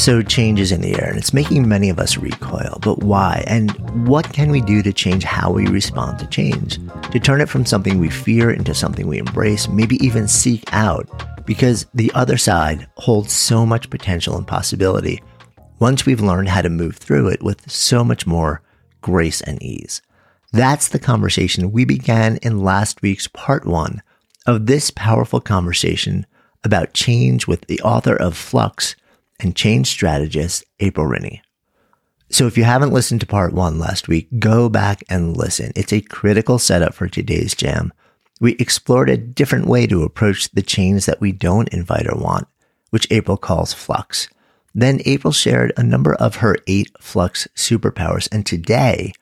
So change is in the air and it's making many of us recoil. But why? And what can we do to change how we respond to change? To turn it from something we fear into something we embrace, maybe even seek out, because the other side holds so much potential and possibility once we've learned how to move through it with so much more grace and ease. That's the conversation we began in last week's part one of this powerful conversation about change with the author of Flux and change strategist April Rinne. So if you haven't listened to part one last week, go back and listen. It's a critical setup for today's jam. We explored a different way to approach the change that we don't invite or want, which April calls flux. Then April shared a number of her eight flux superpowers. And today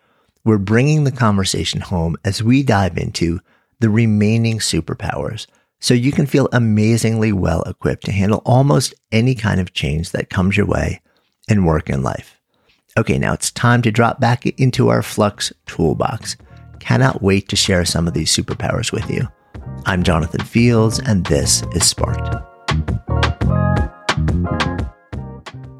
we're bringing the conversation home as we dive into the remaining superpowers so you can feel amazingly well equipped to handle almost any kind of change that comes your way in work and life. Okay, now it's time to drop back into our Flux toolbox. Cannot wait to share some of these superpowers with you. I'm Jonathan Fields, and this is Sparked.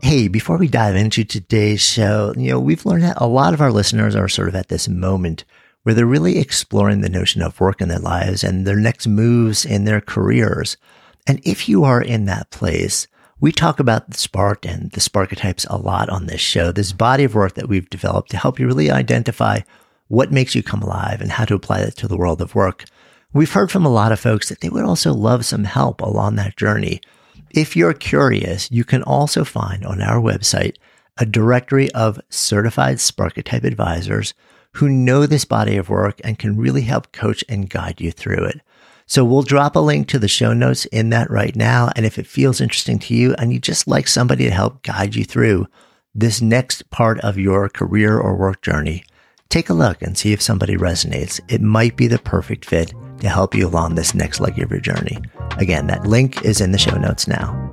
Hey, before we dive into today's show, you know, we've learned that a lot of our listeners are sort of at this moment where they're really exploring the notion of work in their lives and their next moves in their careers. And if you are in that place, we talk about the spark and the sparketypes a lot on this show, this body of work that we've developed to help you really identify what makes you come alive and how to apply that to the world of work. We've heard from a lot of folks that they would also love some help along that journey. If you're curious, you can also find on our website a directory of certified Sparketype advisors who know this body of work and can really help coach and guide you through it. So we'll drop a link to the show notes in that right now. And if it feels interesting to you and you just like somebody to help guide you through this next part of your career or work journey, take a look and see if somebody resonates. It might be the perfect fit to help you along this next leg of your journey. Again, that link is in the show notes now.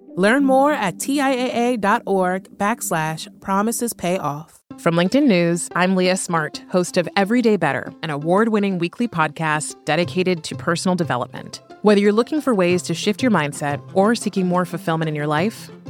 Learn more at TIAA.org backslash promises pay off. From LinkedIn News, I'm Leah Smart, host of Everyday Better, an award winning weekly podcast dedicated to personal development. Whether you're looking for ways to shift your mindset or seeking more fulfillment in your life,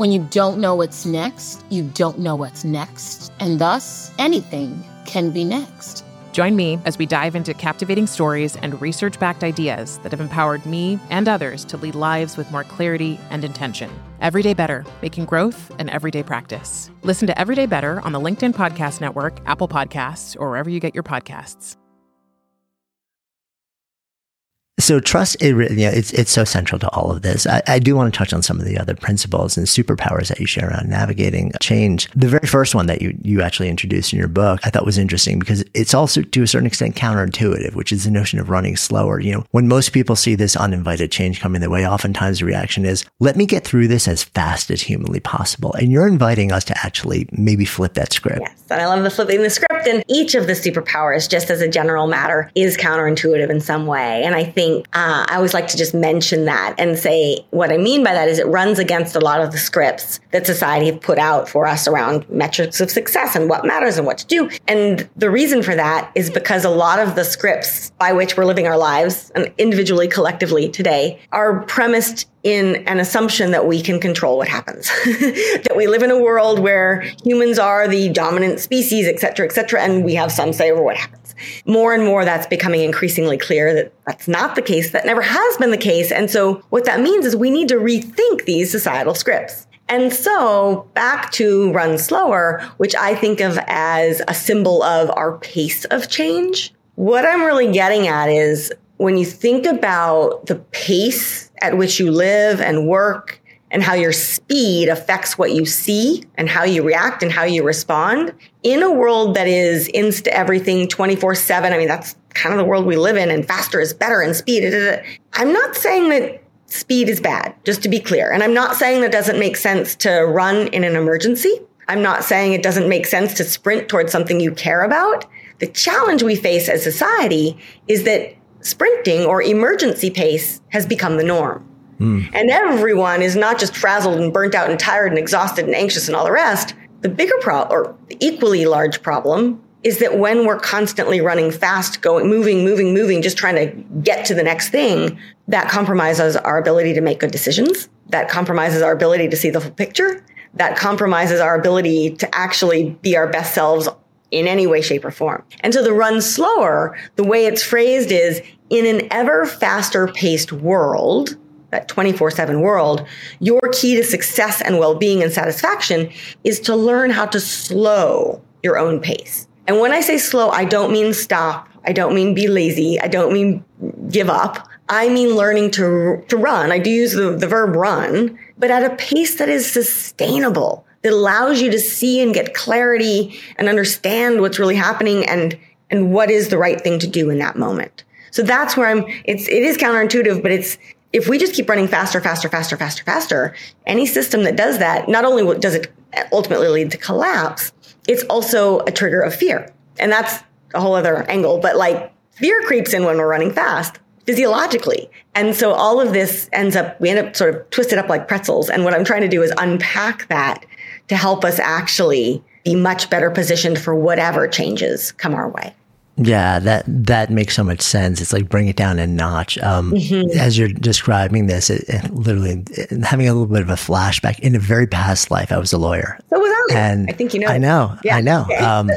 When you don't know what's next, you don't know what's next. And thus, anything can be next. Join me as we dive into captivating stories and research backed ideas that have empowered me and others to lead lives with more clarity and intention. Everyday Better, making growth an everyday practice. Listen to Everyday Better on the LinkedIn Podcast Network, Apple Podcasts, or wherever you get your podcasts. So trust, know, it's it's so central to all of this. I, I, do want to touch on some of the other principles and superpowers that you share around navigating change. The very first one that you you actually introduced in your book, I thought was interesting because it's also to a certain extent counterintuitive, which is the notion of running slower. You know, when most people see this uninvited change coming their way, oftentimes the reaction is, "Let me get through this as fast as humanly possible." And you're inviting us to actually maybe flip that script. Yes, and I love the flipping the script. And each of the superpowers, just as a general matter, is counterintuitive in some way. And I think think uh, I always like to just mention that and say what I mean by that is it runs against a lot of the scripts that society have put out for us around metrics of success and what matters and what to do. And the reason for that is because a lot of the scripts by which we're living our lives and individually, collectively today are premised in an assumption that we can control what happens that we live in a world where humans are the dominant species et cetera et cetera and we have some say over what happens more and more that's becoming increasingly clear that that's not the case that never has been the case. And so what that means is we need to rethink these societal scripts. And so back to run slower which i think of as a symbol of our pace of change. What i'm really getting at is when you think about the pace at which you live and work and how your speed affects what you see and how you react and how you respond in a world that is insta everything 24 7 i mean that's kind of the world we live in and faster is better and speed i'm not saying that speed is bad just to be clear. And i'm not saying that doesn't make sense to run in an emergency. I'm not saying it doesn't make sense to sprint towards something you care about. The challenge we face as society is that sprinting or emergency pace has become the norm. Mm. And everyone is not just frazzled and burnt out and tired and exhausted and anxious and all the rest. The bigger problem, or equally large problem, is that when we're constantly running fast, going, moving, moving, moving, just trying to get to the next thing, that compromises our ability to make good decisions. That compromises our ability to see the full picture. That compromises our ability to actually be our best selves in any way, shape, or form. And so the run slower, the way it's phrased is in an ever faster paced world, that 24 7 world, your key to success and well being and satisfaction is to learn how to slow your own pace. And when I say slow, I don't mean stop. I don't mean be lazy. I don't mean give up. I mean learning to, to run. I do use the, the verb run, but at a pace that is sustainable that allows you to see and get clarity and understand what's really happening and and what is the right thing to do in that moment. So that's where I'm it's it is counterintuitive, but it's if we just keep running faster, faster, faster, faster, faster, any system that does that, not only does it ultimately lead to collapse, it's also a trigger of fear. And that's a whole other angle, but like fear creeps in when we're running fast physiologically. And so all of this ends up, we end up sort of twisted up like pretzels. And what I'm trying to do is unpack that to help us actually be much better positioned for whatever changes come our way. Yeah, that that makes so much sense. It's like bring it down a notch. Um, mm-hmm. As you're describing this, it, it literally it, having a little bit of a flashback. In a very past life, I was a lawyer. So was I. And I think you know. I know. Yeah. I know. Um,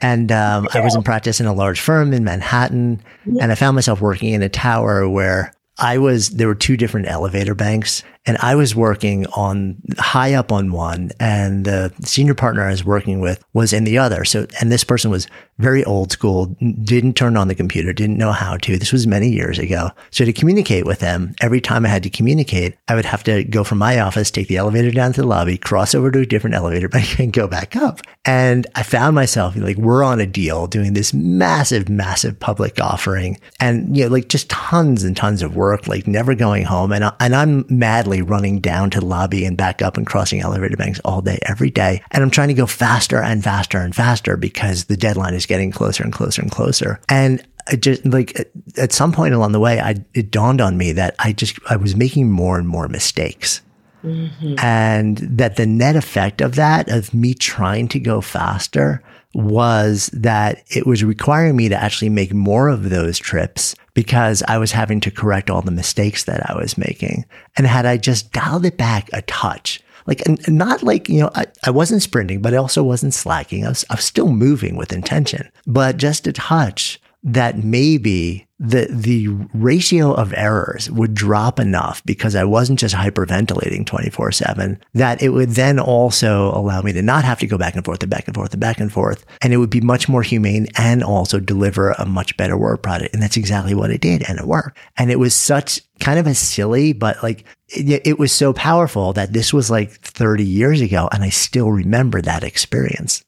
and um, I was in practice in a large firm in Manhattan, mm-hmm. and I found myself working in a tower where I was. There were two different elevator banks, and I was working on high up on one and the senior partner I was working with was in the other. So, and this person was very old school, didn't turn on the computer, didn't know how to. This was many years ago. So to communicate with them, every time I had to communicate, I would have to go from my office, take the elevator down to the lobby, cross over to a different elevator and go back up. And I found myself like, we're on a deal doing this massive, massive public offering and, you know, like just tons and tons of work, like never going home. And, I, and I'm madly running down to the lobby and back up and crossing elevator banks all day, every day. And I'm trying to go faster and faster and faster because the deadline is getting closer and closer and closer. And I just like at some point along the way, I, it dawned on me that I just, I was making more and more mistakes. Mm-hmm. And that the net effect of that, of me trying to go faster, was that it was requiring me to actually make more of those trips because I was having to correct all the mistakes that I was making. And had I just dialed it back a touch, like not like, you know, I, I wasn't sprinting, but I also wasn't slacking. I was, I was still moving with intention, but just a touch that maybe the the ratio of errors would drop enough because I wasn't just hyperventilating 24/7 that it would then also allow me to not have to go back and forth and back and forth and back and forth. And it would be much more humane and also deliver a much better work product. And that's exactly what it did and it worked. And it was such kind of a silly but like it, it was so powerful that this was like 30 years ago and I still remember that experience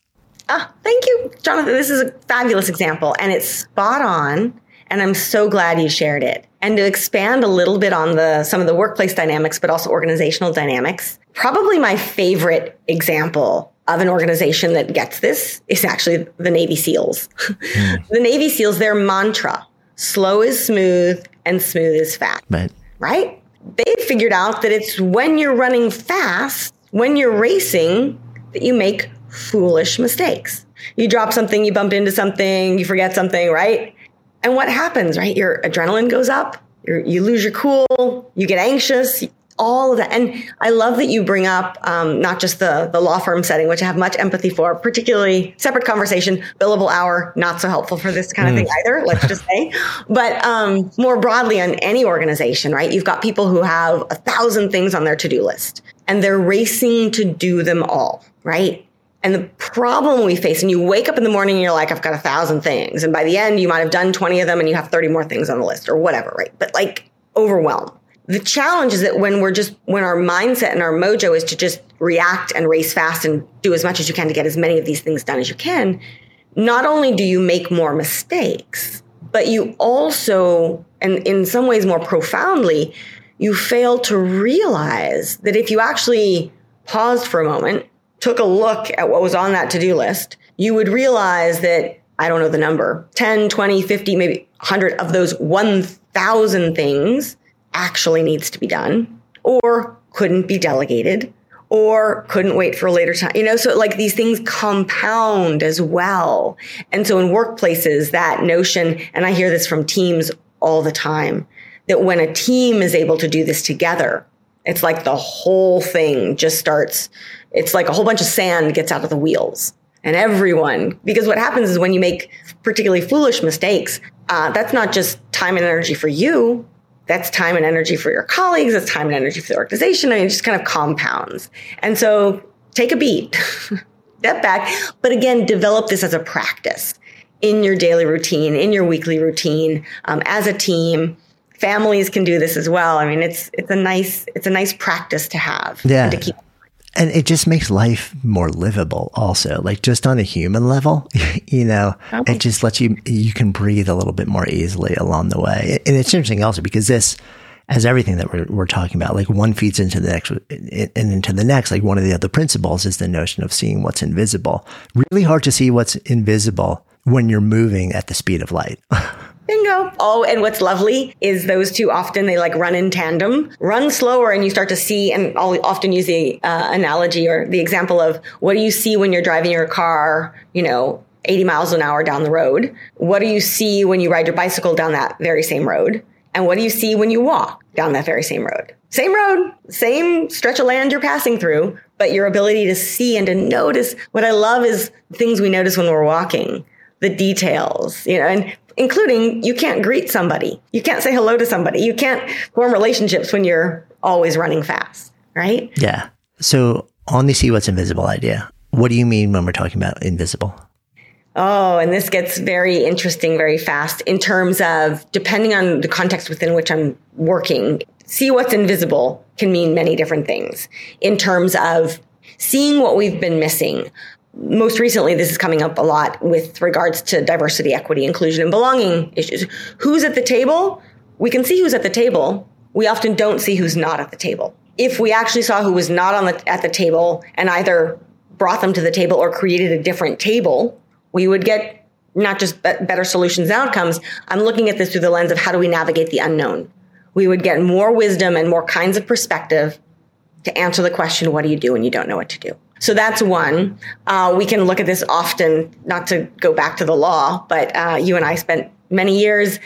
Ah, thank you, Jonathan. This is a fabulous example and it's spot on and I'm so glad you shared it. And to expand a little bit on the some of the workplace dynamics, but also organizational dynamics, probably my favorite example of an organization that gets this is actually the Navy SEALs. Mm. the Navy SEALs, their mantra, slow is smooth and smooth is fast. Right. Right? They figured out that it's when you're running fast, when you're racing, that you make foolish mistakes. You drop something, you bump into something, you forget something, right? And what happens, right? Your adrenaline goes up, you lose your cool, you get anxious, all of that. And I love that you bring up um, not just the the law firm setting, which I have much empathy for, particularly separate conversation, billable hour, not so helpful for this kind of thing mm. either. Let's just say, but um, more broadly on any organization, right? You've got people who have a thousand things on their to do list, and they're racing to do them all, right? And the problem we face, and you wake up in the morning and you're like, I've got a thousand things. And by the end, you might have done 20 of them and you have 30 more things on the list or whatever, right? But like overwhelm. The challenge is that when we're just, when our mindset and our mojo is to just react and race fast and do as much as you can to get as many of these things done as you can, not only do you make more mistakes, but you also, and in some ways more profoundly, you fail to realize that if you actually paused for a moment, took a look at what was on that to do list, you would realize that I don't know the number 10, 20, 50, maybe 100 of those 1,000 things actually needs to be done or couldn't be delegated or couldn't wait for a later time. You know, so like these things compound as well. And so in workplaces, that notion, and I hear this from teams all the time, that when a team is able to do this together, it's like the whole thing just starts. It's like a whole bunch of sand gets out of the wheels and everyone, because what happens is when you make particularly foolish mistakes, uh, that's not just time and energy for you that's time and energy for your colleagues. That's time and energy for the organization. I mean, it just kind of compounds. And so take a beat, step back, but again, develop this as a practice in your daily routine, in your weekly routine, um, as a team. Families can do this as well. I mean, it's it's a nice it's a nice practice to have. Yeah. To keep and it just makes life more livable also like just on a human level you know okay. it just lets you you can breathe a little bit more easily along the way and it's interesting also because this as everything that we're, we're talking about like one feeds into the next and into the next like one of the other principles is the notion of seeing what's invisible really hard to see what's invisible when you're moving at the speed of light Bingo. Oh, and what's lovely is those two often they like run in tandem. Run slower and you start to see, and I'll often use the uh, analogy or the example of what do you see when you're driving your car, you know, 80 miles an hour down the road? What do you see when you ride your bicycle down that very same road? And what do you see when you walk down that very same road? Same road, same stretch of land you're passing through, but your ability to see and to notice. What I love is things we notice when we're walking, the details, you know, and including you can't greet somebody. You can't say hello to somebody. You can't form relationships when you're always running fast, right? Yeah. So on the see what's invisible idea, what do you mean when we're talking about invisible? Oh, and this gets very interesting very fast in terms of depending on the context within which I'm working. See what's invisible can mean many different things in terms of seeing what we've been missing, most recently, this is coming up a lot with regards to diversity, equity, inclusion, and belonging issues. Who's at the table? We can see who's at the table. We often don't see who's not at the table. If we actually saw who was not on the, at the table and either brought them to the table or created a different table, we would get not just better solutions and outcomes. I'm looking at this through the lens of how do we navigate the unknown? We would get more wisdom and more kinds of perspective to answer the question, what do you do when you don't know what to do? So that's one. Uh, we can look at this often, not to go back to the law, but uh, you and I spent many years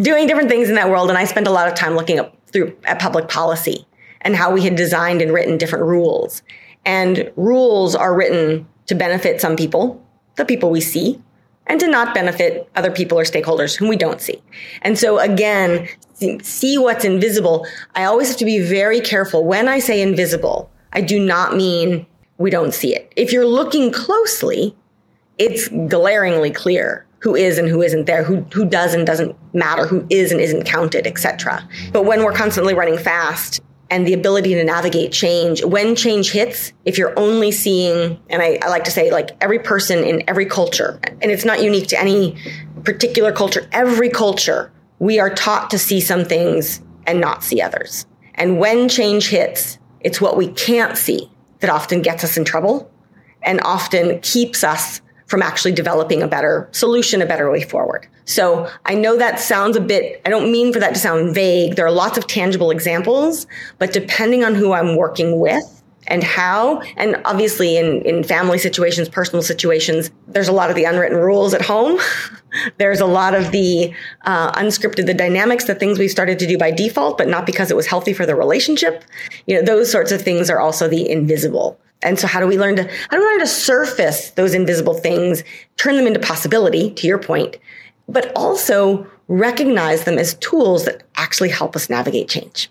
doing different things in that world, and I spent a lot of time looking up through at public policy and how we had designed and written different rules. And rules are written to benefit some people, the people we see, and to not benefit other people or stakeholders whom we don't see. And so again, see what's invisible. I always have to be very careful when I say invisible. I do not mean we don't see it. If you're looking closely, it's glaringly clear who is and who isn't there, who who does and doesn't matter, who is and isn't counted, etc. But when we're constantly running fast and the ability to navigate change, when change hits, if you're only seeing, and I, I like to say like every person in every culture, and it's not unique to any particular culture, every culture, we are taught to see some things and not see others. And when change hits, it's what we can't see that often gets us in trouble and often keeps us from actually developing a better solution, a better way forward. So I know that sounds a bit, I don't mean for that to sound vague. There are lots of tangible examples, but depending on who I'm working with, and how. And obviously, in, in family situations, personal situations, there's a lot of the unwritten rules at home. there's a lot of the uh, unscripted, the dynamics, the things we started to do by default, but not because it was healthy for the relationship. You know, those sorts of things are also the invisible. And so how do we learn to, how do we learn to surface those invisible things, turn them into possibility, to your point, but also recognize them as tools that actually help us navigate change?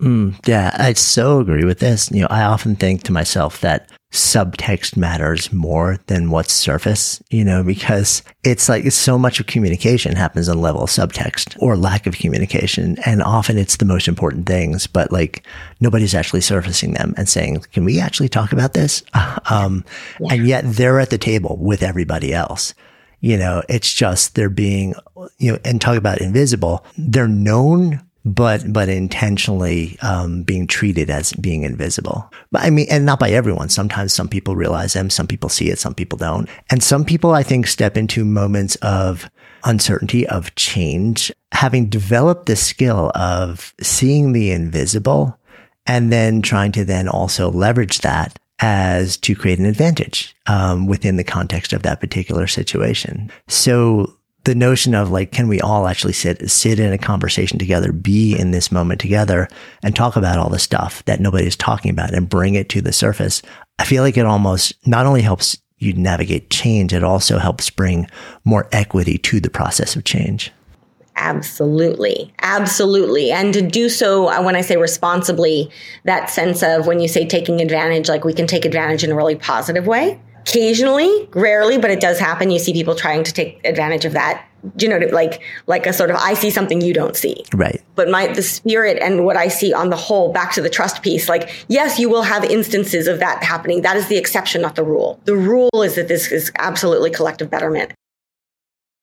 Mm, yeah, I so agree with this. You know, I often think to myself that subtext matters more than what's surface, you know, because it's like so much of communication happens on level of subtext or lack of communication. And often it's the most important things, but like nobody's actually surfacing them and saying, can we actually talk about this? Um, yeah. and yet they're at the table with everybody else. You know, it's just they're being, you know, and talk about invisible. They're known but but intentionally um, being treated as being invisible. But I mean, and not by everyone. Sometimes some people realize them, some people see it, some people don't, and some people I think step into moments of uncertainty of change, having developed the skill of seeing the invisible, and then trying to then also leverage that as to create an advantage um, within the context of that particular situation. So the notion of like, can we all actually sit, sit in a conversation together, be in this moment together and talk about all the stuff that nobody's talking about and bring it to the surface? I feel like it almost not only helps you navigate change, it also helps bring more equity to the process of change. Absolutely. Absolutely. And to do so, uh, when I say responsibly, that sense of when you say taking advantage, like we can take advantage in a really positive way occasionally, rarely, but it does happen. You see people trying to take advantage of that. You know, like like a sort of I see something you don't see. Right. But my the spirit and what I see on the whole, back to the trust piece, like yes, you will have instances of that happening. That is the exception, not the rule. The rule is that this is absolutely collective betterment.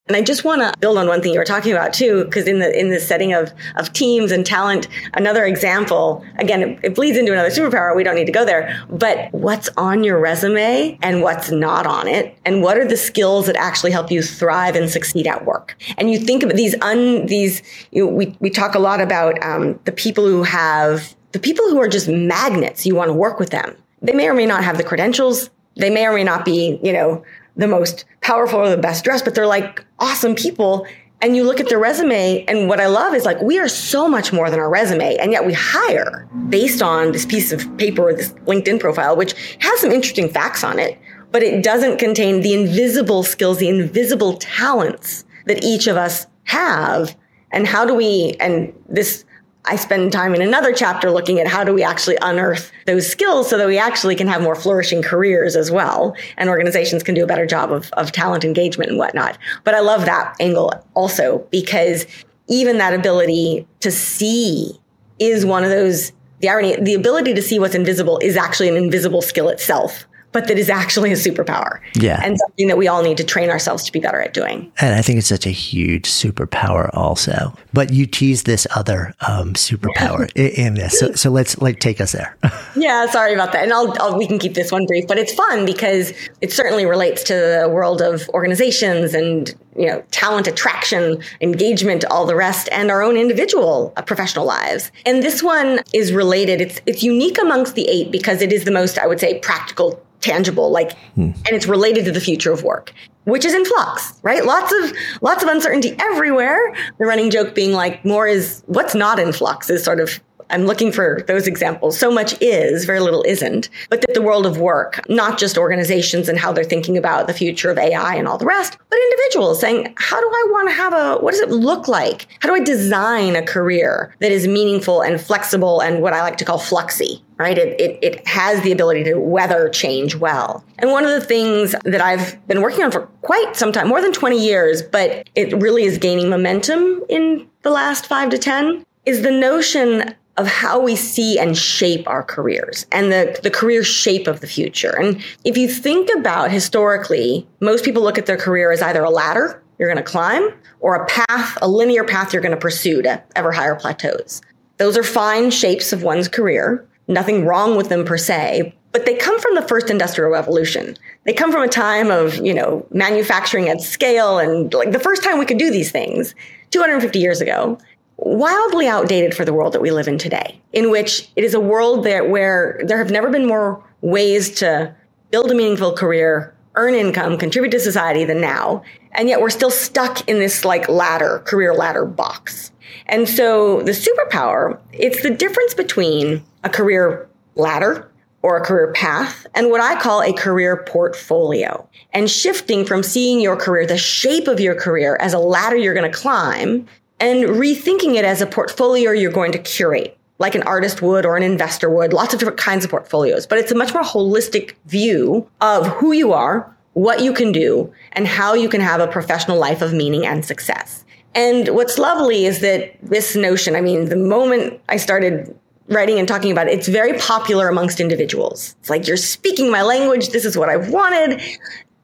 And I just want to build on one thing you were talking about too, because in the in the setting of of teams and talent, another example. Again, it, it, bleeds into another superpower. We don't need to go there. But what's on your resume and what's not on it, and what are the skills that actually help you thrive and succeed at work? And you think about these un these. You know, we we talk a lot about um, the people who have the people who are just magnets. You want to work with them. They may or may not have the credentials. They may or may not be, you know, the most powerful or the best dressed, but they're like awesome people. And you look at their resume, and what I love is like we are so much more than our resume, and yet we hire based on this piece of paper, this LinkedIn profile, which has some interesting facts on it, but it doesn't contain the invisible skills, the invisible talents that each of us have. And how do we, and this I spend time in another chapter looking at how do we actually unearth those skills so that we actually can have more flourishing careers as well. And organizations can do a better job of, of talent engagement and whatnot. But I love that angle also because even that ability to see is one of those, the irony, the ability to see what's invisible is actually an invisible skill itself but that is actually a superpower. Yeah. And something that we all need to train ourselves to be better at doing. And I think it's such a huge superpower also. But you tease this other um, superpower in this. So, so, let's like take us there. yeah, sorry about that. And I'll, I'll, we can keep this one brief, but it's fun because it certainly relates to the world of organizations and you know, talent attraction, engagement, all the rest, and our own individual uh, professional lives. And this one is related. It's it's unique amongst the eight because it is the most, I would say, practical tangible like hmm. and it's related to the future of work which is in flux right lots of lots of uncertainty everywhere the running joke being like more is what's not in flux is sort of I'm looking for those examples. So much is, very little isn't. But that the world of work, not just organizations and how they're thinking about the future of AI and all the rest, but individuals saying, how do I want to have a, what does it look like? How do I design a career that is meaningful and flexible and what I like to call fluxy? Right? It, it, it has the ability to weather change well. And one of the things that I've been working on for quite some time, more than 20 years, but it really is gaining momentum in the last five to 10 is the notion of how we see and shape our careers and the, the career shape of the future. And if you think about historically, most people look at their career as either a ladder you're going to climb or a path, a linear path you're going to pursue to ever higher plateaus. Those are fine shapes of one's career. Nothing wrong with them per se, but they come from the first industrial revolution. They come from a time of, you know, manufacturing at scale and like the first time we could do these things 250 years ago. Wildly outdated for the world that we live in today, in which it is a world that where there have never been more ways to build a meaningful career, earn income, contribute to society than now. And yet we're still stuck in this like ladder, career ladder box. And so the superpower, it's the difference between a career ladder or a career path and what I call a career portfolio and shifting from seeing your career, the shape of your career as a ladder you're going to climb and rethinking it as a portfolio you're going to curate like an artist would or an investor would, lots of different kinds of portfolios, but it's a much more holistic view of who you are, what you can do, and how you can have a professional life of meaning and success. And what's lovely is that this notion, I mean, the moment I started writing and talking about it, it's very popular amongst individuals. It's like, you're speaking my language. This is what I've wanted.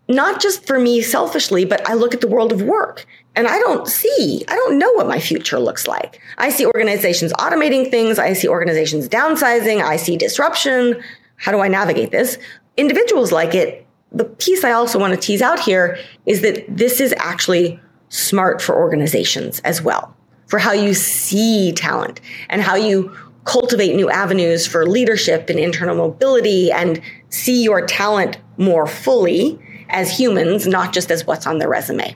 Not just for me selfishly, but I look at the world of work and I don't see, I don't know what my future looks like. I see organizations automating things. I see organizations downsizing. I see disruption. How do I navigate this? Individuals like it. The piece I also want to tease out here is that this is actually smart for organizations as well, for how you see talent and how you cultivate new avenues for leadership and internal mobility and see your talent more fully as humans, not just as what's on their resume.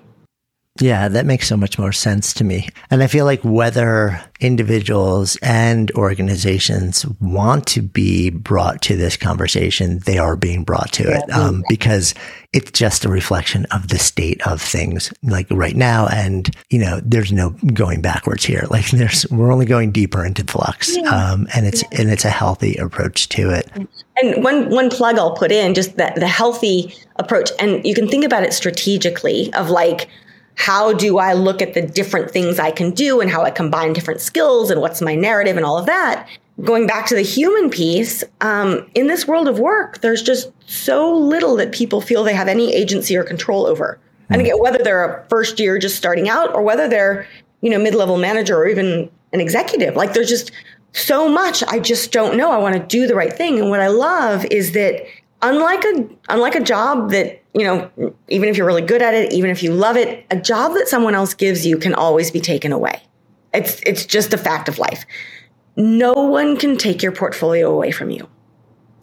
Yeah, that makes so much more sense to me. And I feel like whether individuals and organizations want to be brought to this conversation, they are being brought to it um, because it's just a reflection of the state of things like right now. And, you know, there's no going backwards here. Like there's, we're only going deeper into flux. Um, and it's, and it's a healthy approach to it. And one, one plug I'll put in just that the healthy approach. And you can think about it strategically of like, how do I look at the different things I can do and how I combine different skills and what's my narrative and all of that? Going back to the human piece, um, in this world of work, there's just so little that people feel they have any agency or control over. Mm. And again, whether they're a first year just starting out or whether they're, you know, mid-level manager or even an executive, like there's just so much I just don't know. I want to do the right thing. And what I love is that unlike a unlike a job that you know even if you're really good at it even if you love it a job that someone else gives you can always be taken away. It's it's just a fact of life. No one can take your portfolio away from you.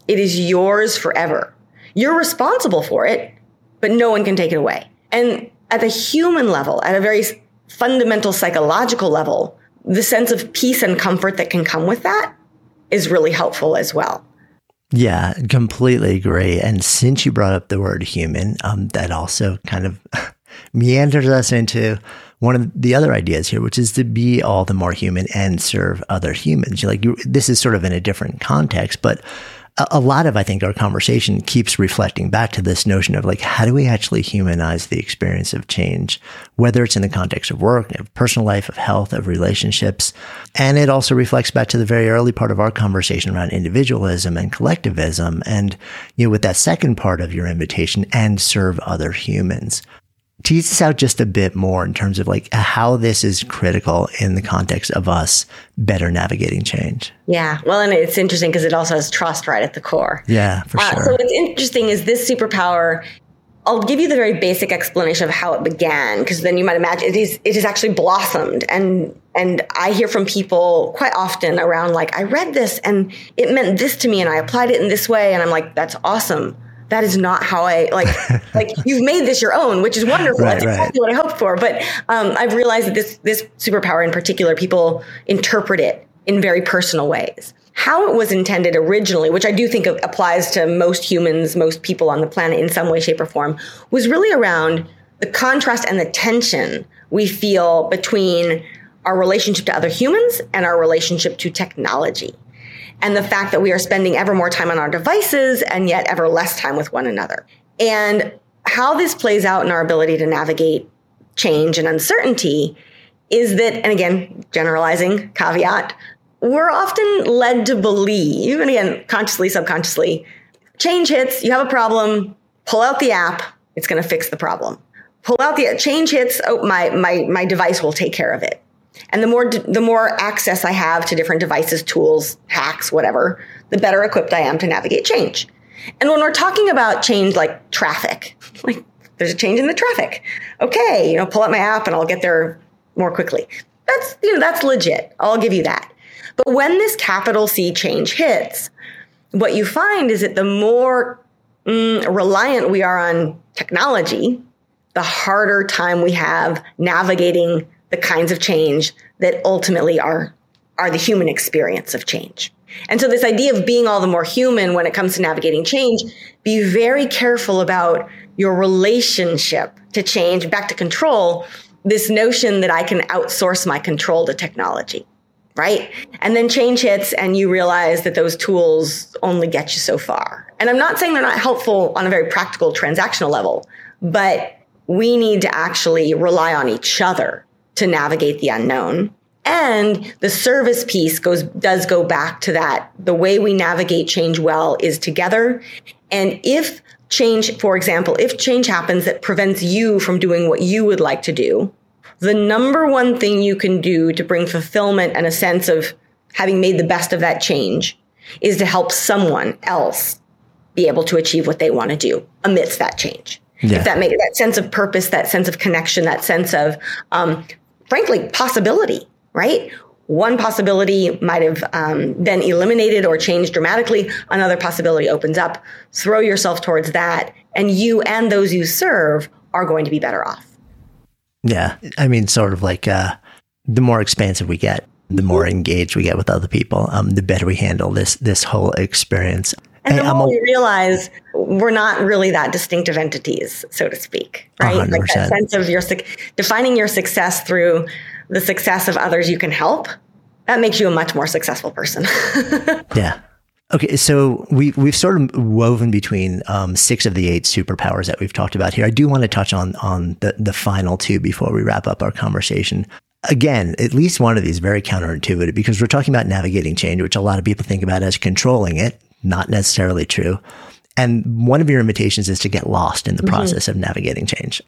It is yours forever. You're responsible for it but no one can take it away. And at the human level at a very fundamental psychological level the sense of peace and comfort that can come with that is really helpful as well yeah, completely agree. And since you brought up the word human, um, that also kind of meanders us into one of the other ideas here, which is to be all the more human and serve other humans. Like you, this is sort of in a different context, but a lot of, I think, our conversation keeps reflecting back to this notion of like, how do we actually humanize the experience of change, whether it's in the context of work, of personal life, of health, of relationships. And it also reflects back to the very early part of our conversation around individualism and collectivism. And, you know, with that second part of your invitation and serve other humans tease this out just a bit more in terms of like how this is critical in the context of us better navigating change. Yeah. Well, and it's interesting because it also has trust right at the core. Yeah, for uh, sure. So what's interesting is this superpower. I'll give you the very basic explanation of how it began, because then you might imagine it is it has actually blossomed. And and I hear from people quite often around like, I read this and it meant this to me and I applied it in this way. And I'm like, that's awesome that is not how I like. like you've made this your own, which is wonderful. Right, That's right. exactly what I hoped for. But um, I've realized that this this superpower in particular, people interpret it in very personal ways. How it was intended originally, which I do think applies to most humans, most people on the planet in some way, shape, or form, was really around the contrast and the tension we feel between our relationship to other humans and our relationship to technology and the fact that we are spending ever more time on our devices and yet ever less time with one another. And how this plays out in our ability to navigate change and uncertainty is that, and again, generalizing caveat, we're often led to believe, and again, consciously, subconsciously, change hits, you have a problem, pull out the app, it's going to fix the problem. Pull out the change hits, oh, my, my, my device will take care of it. And the more the more access I have to different devices, tools, hacks, whatever, the better equipped I am to navigate change. And when we're talking about change like traffic, like there's a change in the traffic. Okay, you know, pull up my app and I'll get there more quickly. That's, you know, that's legit. I'll give you that. But when this capital C change hits, what you find is that the more mm, reliant we are on technology, the harder time we have navigating the kinds of change that ultimately are, are the human experience of change. And so this idea of being all the more human when it comes to navigating change, be very careful about your relationship to change, back to control, this notion that I can outsource my control to technology, right? And then change hits and you realize that those tools only get you so far. And I'm not saying they're not helpful on a very practical transactional level, but we need to actually rely on each other to navigate the unknown. And the service piece goes, does go back to that. The way we navigate change well is together. And if change, for example, if change happens that prevents you from doing what you would like to do, the number one thing you can do to bring fulfillment and a sense of having made the best of that change is to help someone else be able to achieve what they want to do amidst that change. Yeah. If that makes that sense of purpose, that sense of connection, that sense of, um, frankly, possibility, right? One possibility might have um, been eliminated or changed dramatically. Another possibility opens up. Throw yourself towards that, and you and those you serve are going to be better off. Yeah. I mean, sort of like uh, the more expansive we get, the more engaged we get with other people, um, the better we handle this this whole experience. And hey, the more a, we realize we're not really that distinctive entities, so to speak, right? 100%. Like that sense of your defining your success through the success of others you can help. That makes you a much more successful person. yeah. Okay, so we we've sort of woven between um, six of the eight superpowers that we've talked about here. I do want to touch on on the the final two before we wrap up our conversation. Again, at least one of these very counterintuitive because we're talking about navigating change, which a lot of people think about as controlling it. Not necessarily true. And one of your invitations is to get lost in the mm-hmm. process of navigating change.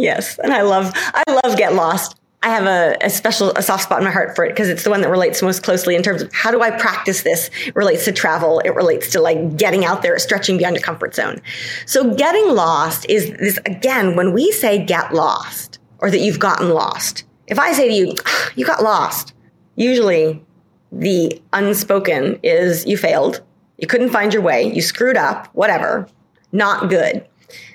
Yes, and I love I love get lost. I have a, a, special, a soft spot in my heart for it because it's the one that relates most closely in terms of how do I practice this? It relates to travel. It relates to like getting out there, stretching beyond your comfort zone. So getting lost is this again, when we say get lost or that you've gotten lost, if I say to you, you got lost, usually the unspoken is you failed. You couldn't find your way. You screwed up, whatever. Not good.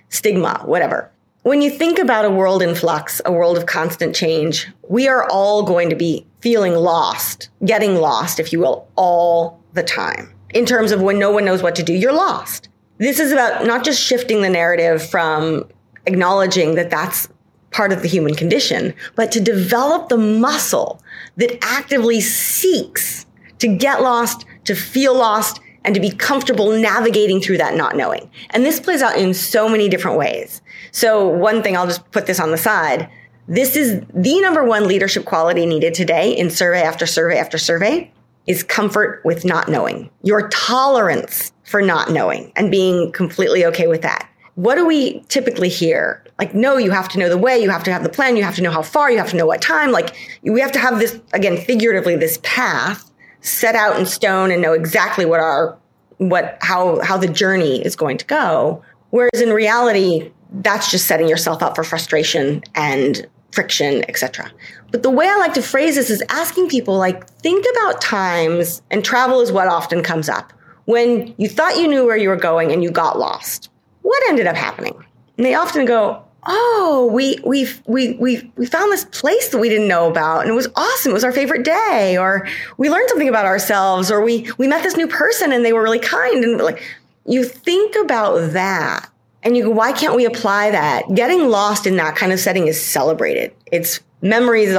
Stigma, whatever when you think about a world in flux, a world of constant change, we are all going to be feeling lost, getting lost, if you will, all the time. In terms of when no one knows what to do, you're lost. This is about not just shifting the narrative from acknowledging that that's part of the human condition, but to develop the muscle that actively seeks to get lost, to feel lost, and to be comfortable navigating through that not knowing. And this plays out in so many different ways. So one thing, I'll just put this on the side. This is the number one leadership quality needed today in survey after survey after survey is comfort with not knowing, your tolerance for not knowing and being completely okay with that. What do we typically hear? Like, no, you have to know the way, you have to have the plan, you have to know how far, you have to know what time. Like, we have to have this, again, figuratively, this path set out in stone and know exactly what our, what, how, how the journey is going to go. Whereas in reality, that's just setting yourself up for frustration and friction, etc. But the way I like to phrase this is asking people like think about times and travel is what often comes up when you thought you knew where you were going and you got lost. What ended up happening? And they often go, "Oh, we we we we we found this place that we didn't know about and it was awesome. It was our favorite day or we learned something about ourselves or we we met this new person and they were really kind and like you think about that and you go, why can't we apply that? Getting lost in that kind of setting is celebrated. It's memories.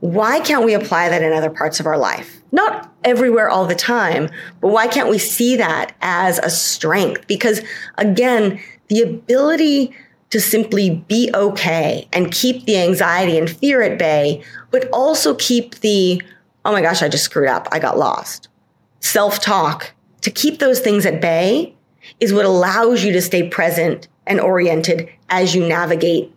Why can't we apply that in other parts of our life? Not everywhere all the time, but why can't we see that as a strength? Because again, the ability to simply be okay and keep the anxiety and fear at bay, but also keep the, oh my gosh, I just screwed up. I got lost. Self talk to keep those things at bay is what allows you to stay present and oriented as you navigate,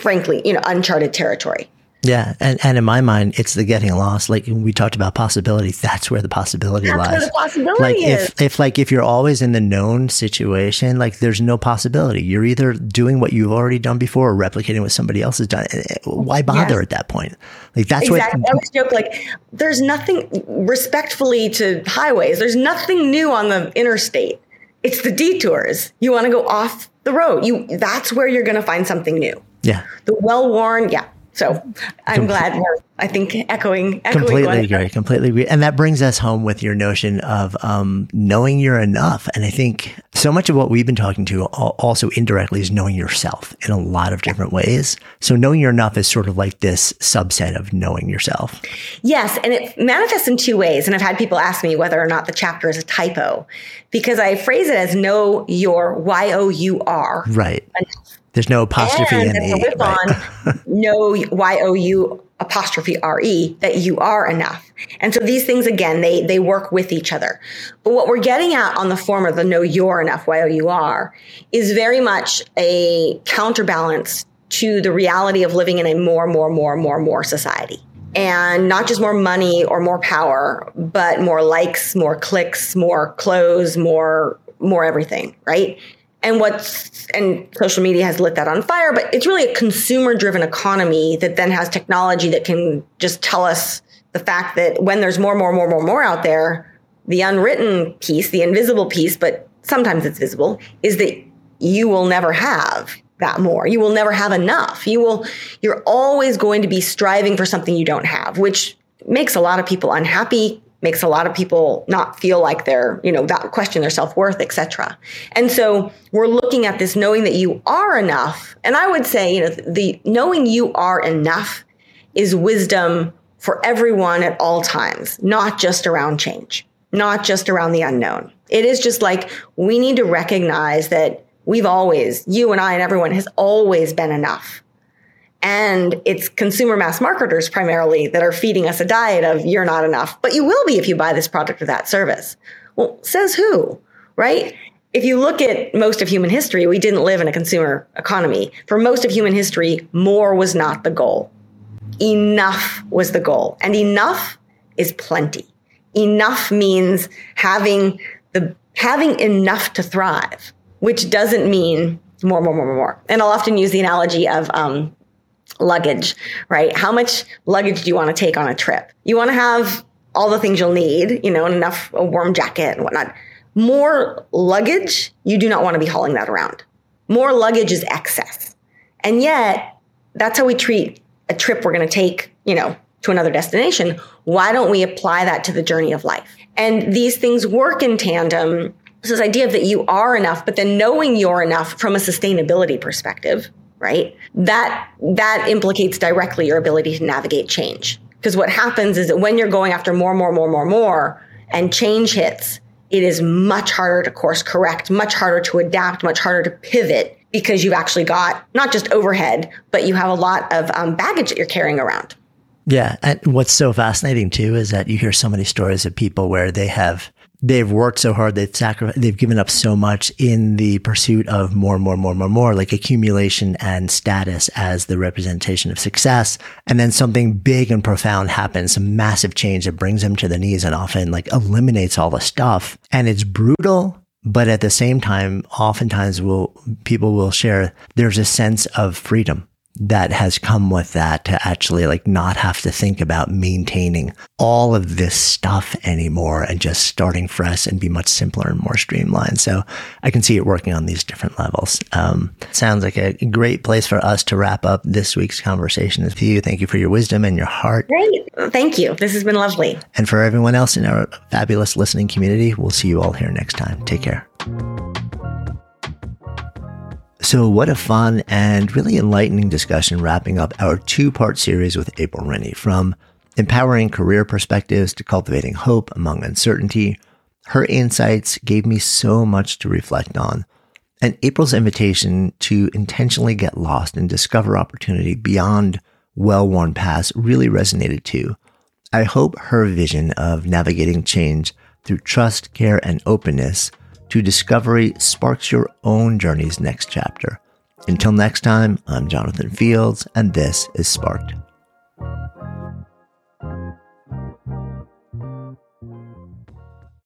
frankly, you know, uncharted territory. Yeah, and, and in my mind, it's the getting lost. Like we talked about possibilities, that's where the possibility That's lies. where the possibility like is. if if like if you're always in the known situation, like there's no possibility. You're either doing what you've already done before or replicating what somebody else has done. Why bother Yes. at that point? Like that's exactly. what I always joke like there's nothing respectfully to highways. There's nothing new on the interstate. It's the detours. You want to go off the road. You that's where you're going to find something new. yeah. The well-worn, yeah. So I'm glad I think echoing echoing completely Gwen. agree completely agree and that brings us home with your notion of um, knowing you're enough and i think so much of what we've been talking to also indirectly is knowing yourself in a lot of different ways so knowing you're enough is sort of like this subset of knowing yourself Yes, and it manifests in two ways. And I've had people ask me whether or not the chapter is a typo because I phrase it as know your Y O U R. right there's no apostrophe and in the riff on know Y O U apostrophe R E that you are enough. And so these things again, they they work with each other. But what we're getting at on the former, the know you're enough, Y O U R, is very much a counterbalance to the reality of living in a more, more, more, more, more society. And not just more money or more power, but more likes, more clicks, more clothes, more more everything, right? And what's and social media has lit that on fire, but it's really a consumer driven economy that then has technology that can just tell us the fact that when there's more, more, more, more, more out there, the unwritten piece, the invisible piece, but sometimes it's visible, is that you will never have that more. You will never have enough. You will, you're always going to be striving for something you don't have, which makes a lot of people unhappy, makes a lot of people not feel like they're, you know, that question their self-worth, etc. And so we're looking at this knowing that you are enough. And I would say, you know, the knowing you are enough is wisdom for everyone at all times, not just around change, not just around the unknown. It is just like we need to recognize that we've always, you and I and everyone has always been enough. And it's consumer mass marketers primarily that are feeding us a diet of you're not enough, but you will be if you buy this product or that service. Well, says who, right? If you look at most of human history, we didn't live in a consumer economy. For most of human history, more was not the goal. Enough was the goal. And enough is plenty. Enough means having the having enough to thrive, which doesn't mean more, more, more, more, more. And I'll often use the analogy of um, luggage, right? How much luggage do you want to take on a trip? You want to have all the things you'll need, you know, and enough a warm jacket and whatnot. More luggage, you do not want to be hauling that around. More luggage is excess. And yet, that's how we treat a trip we're going to take, you know, to another destination. Why don't we apply that to the journey of life? And these things work in tandem. So this idea that you are enough, but then knowing you're enough from a sustainability perspective, right? That that implicates directly your ability to navigate change. Because what happens is that when you're going after more, more, more, more, more, and change hits, it is much harder to course correct, much harder to adapt, much harder to pivot because you've actually got not just overhead, but you have a lot of um, baggage that you're carrying around. Yeah. And what's so fascinating too is that you hear so many stories of people where they have, they've worked so hard, they've sacrificed, they've given up so much in the pursuit of more, more, more, more, more, like accumulation and status as the representation of success. And then something big and profound happens, some massive change that brings them to the knees and often like eliminates all the stuff. And it's brutal. But at the same time, oftentimes will, people will share, there's a sense of freedom that has come with that to actually like not have to think about maintaining all of this stuff anymore and just starting fresh and be much simpler and more streamlined. So I can see it working on these different levels. Um, sounds like a great place for us to wrap up this week's conversation with you. Thank you for your wisdom and your heart. Great. Thank you. This has been lovely. And for everyone else in our fabulous listening community, we'll see you all here next time. Take care. So, what a fun and really enlightening discussion wrapping up our two part series with April Rinne from empowering career perspectives to cultivating hope among uncertainty. Her insights gave me so much to reflect on. And April's invitation to intentionally get lost and discover opportunity beyond well worn paths really resonated too. I hope her vision of navigating change through trust, care, and openness to discovery sparks your own journey's next chapter. Until next time, I'm Jonathan Fields, and this is Sparked.